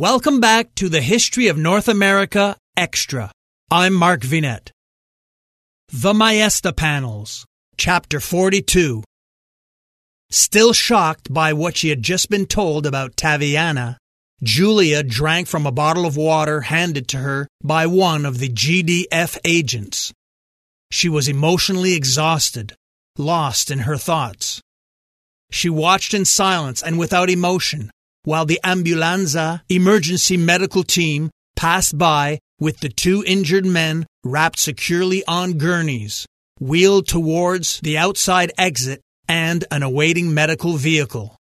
Welcome back to the History of North America Extra. I'm Mark Vinet. The Maesta Panels, Chapter 42. Still shocked by what she had just been told about Taviana, Julia drank from a bottle of water handed to her by one of the GDF agents. She was emotionally exhausted, lost in her thoughts. She watched in silence and without emotion while the ambulanza emergency medical team passed by with the two injured men wrapped securely on gurneys, wheeled towards the outside exit and an awaiting medical vehicle.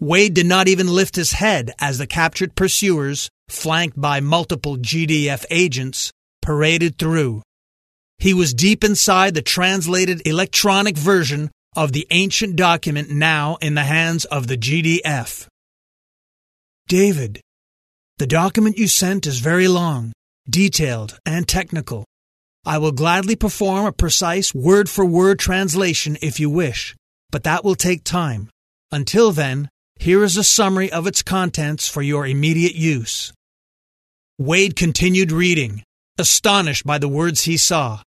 Wade did not even lift his head as the captured pursuers, flanked by multiple GDF agents, paraded through. He was deep inside the translated electronic version of the ancient document now in the hands of the GDF. David, the document you sent is very long, detailed, and technical. I will gladly perform a precise word for word translation if you wish, but that will take time. Until then, here is a summary of its contents for your immediate use. Wade continued reading, astonished by the words he saw.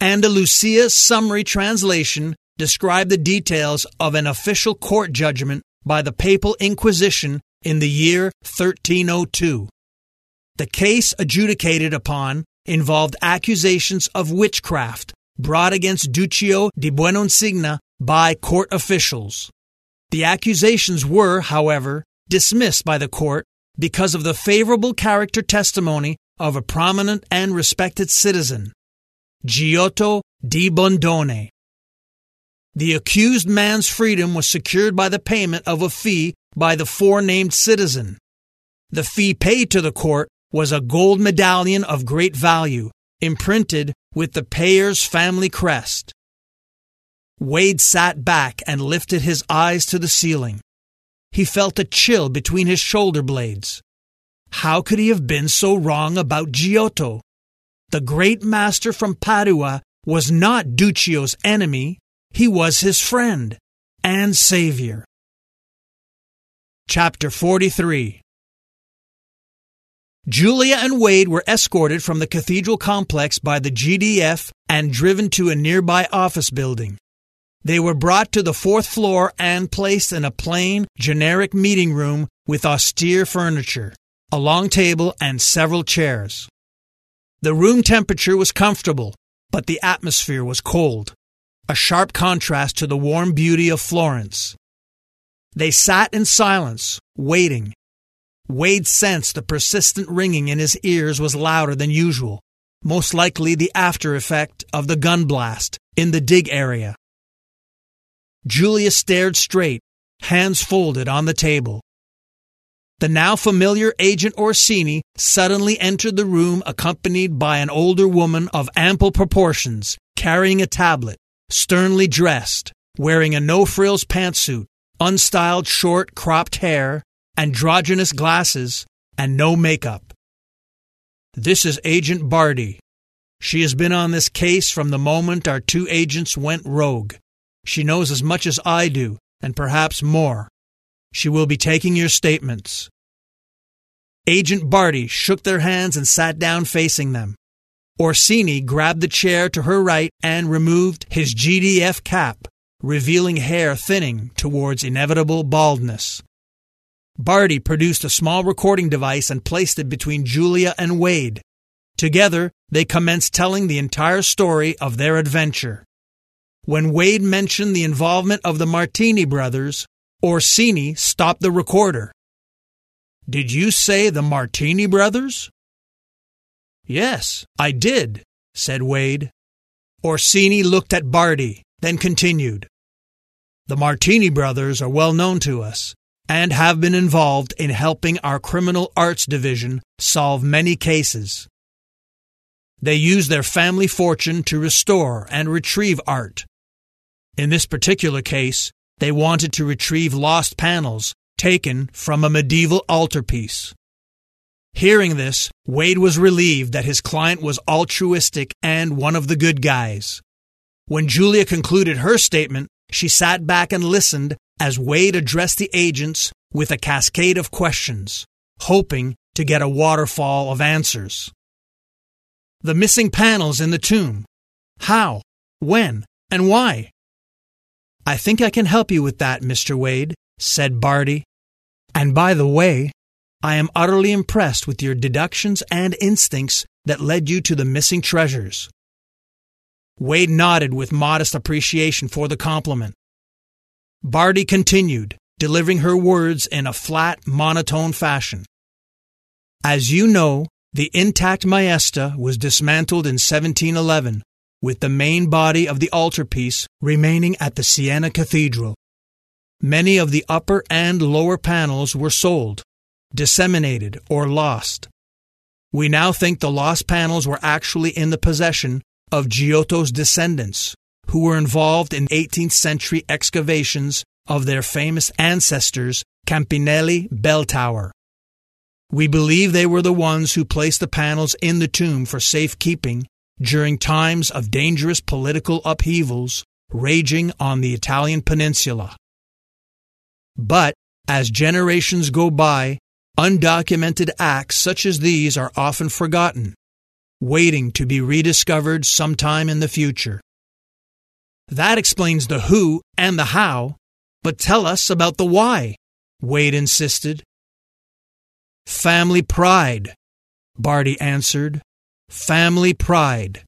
Andalusia's summary translation described the details of an official court judgment by the Papal Inquisition in the year 1302. The case adjudicated upon involved accusations of witchcraft brought against Duccio di Buoninsegna by court officials. The accusations were, however, dismissed by the court because of the favorable character testimony of a prominent and respected citizen, Giotto di Bondone. The accused man's freedom was secured by the payment of a fee by the forenamed citizen. The fee paid to the court was a gold medallion of great value, imprinted with the payer's family crest. Wade sat back and lifted his eyes to the ceiling. He felt a chill between his shoulder blades. How could he have been so wrong about Giotto? The great master from Padua was not Duccio's enemy, he was his friend and Savior. Chapter 43 Julia and Wade were escorted from the cathedral complex by the GDF and driven to a nearby office building. They were brought to the fourth floor and placed in a plain, generic meeting room with austere furniture, a long table, and several chairs. The room temperature was comfortable, but the atmosphere was cold a sharp contrast to the warm beauty of Florence. They sat in silence, waiting. Wade sensed the persistent ringing in his ears was louder than usual, most likely the after effect of the gun blast in the dig area. Julia stared straight, hands folded on the table. The now familiar Agent Orsini suddenly entered the room accompanied by an older woman of ample proportions, carrying a tablet sternly dressed, wearing a no frills pantsuit, unstyled short cropped hair, androgynous glasses, and no makeup. This is Agent Barty. She has been on this case from the moment our two agents went rogue. She knows as much as I do, and perhaps more. She will be taking your statements. Agent Barty shook their hands and sat down facing them. Orsini grabbed the chair to her right and removed his GDF cap, revealing hair thinning towards inevitable baldness. Barty produced a small recording device and placed it between Julia and Wade. Together, they commenced telling the entire story of their adventure. When Wade mentioned the involvement of the Martini brothers, Orsini stopped the recorder. Did you say the Martini brothers? Yes, I did, said Wade. Orsini looked at Barty, then continued. The Martini brothers are well known to us and have been involved in helping our criminal arts division solve many cases. They use their family fortune to restore and retrieve art. In this particular case, they wanted to retrieve lost panels taken from a medieval altarpiece. Hearing this, Wade was relieved that his client was altruistic and one of the good guys. When Julia concluded her statement, she sat back and listened as Wade addressed the agents with a cascade of questions. hoping to get a waterfall of answers. The missing panels in the tomb. How, when, and why? I think I can help you with that, Mr. Wade, said Barty. And by the way, I am utterly impressed with your deductions and instincts that led you to the missing treasures. Wade nodded with modest appreciation for the compliment. Barty continued, delivering her words in a flat, monotone fashion. As you know, the intact Maesta was dismantled in 1711, with the main body of the altarpiece remaining at the Siena Cathedral. Many of the upper and lower panels were sold, disseminated, or lost. We now think the lost panels were actually in the possession of Giotto's descendants, who were involved in 18th century excavations of their famous ancestors, Campanile Bell Tower. We believe they were the ones who placed the panels in the tomb for safekeeping during times of dangerous political upheavals raging on the Italian peninsula. But as generations go by, undocumented acts such as these are often forgotten, waiting to be rediscovered sometime in the future. That explains the who and the how, but tell us about the why, Wade insisted. Family pride, Barty answered. Family pride.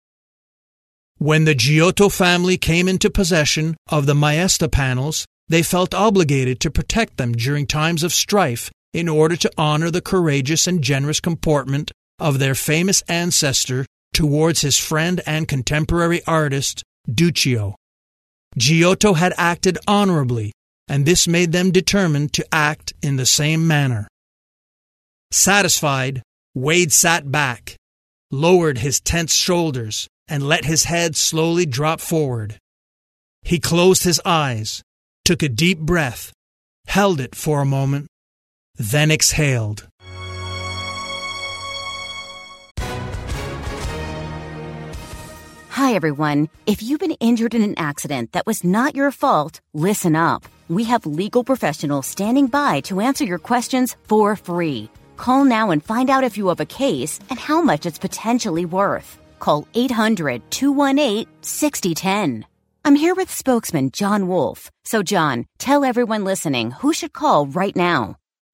When the Giotto family came into possession of the Maesta panels, they felt obligated to protect them during times of strife in order to honor the courageous and generous comportment of their famous ancestor towards his friend and contemporary artist, Duccio. Giotto had acted honorably, and this made them determined to act in the same manner. Satisfied, Wade sat back, lowered his tense shoulders, and let his head slowly drop forward. He closed his eyes, took a deep breath, held it for a moment, then exhaled. Hi, everyone. If you've been injured in an accident that was not your fault, listen up. We have legal professionals standing by to answer your questions for free. Call now and find out if you have a case and how much it's potentially worth. Call 800 218 6010. I'm here with spokesman John Wolf. So, John, tell everyone listening who should call right now.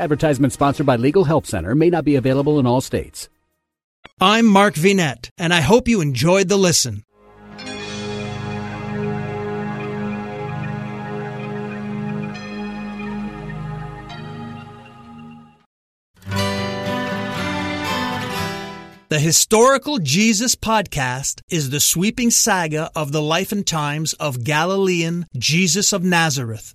Advertisement sponsored by Legal Help Center may not be available in all states. I'm Mark Vinet, and I hope you enjoyed the listen. The Historical Jesus Podcast is the sweeping saga of the life and times of Galilean Jesus of Nazareth,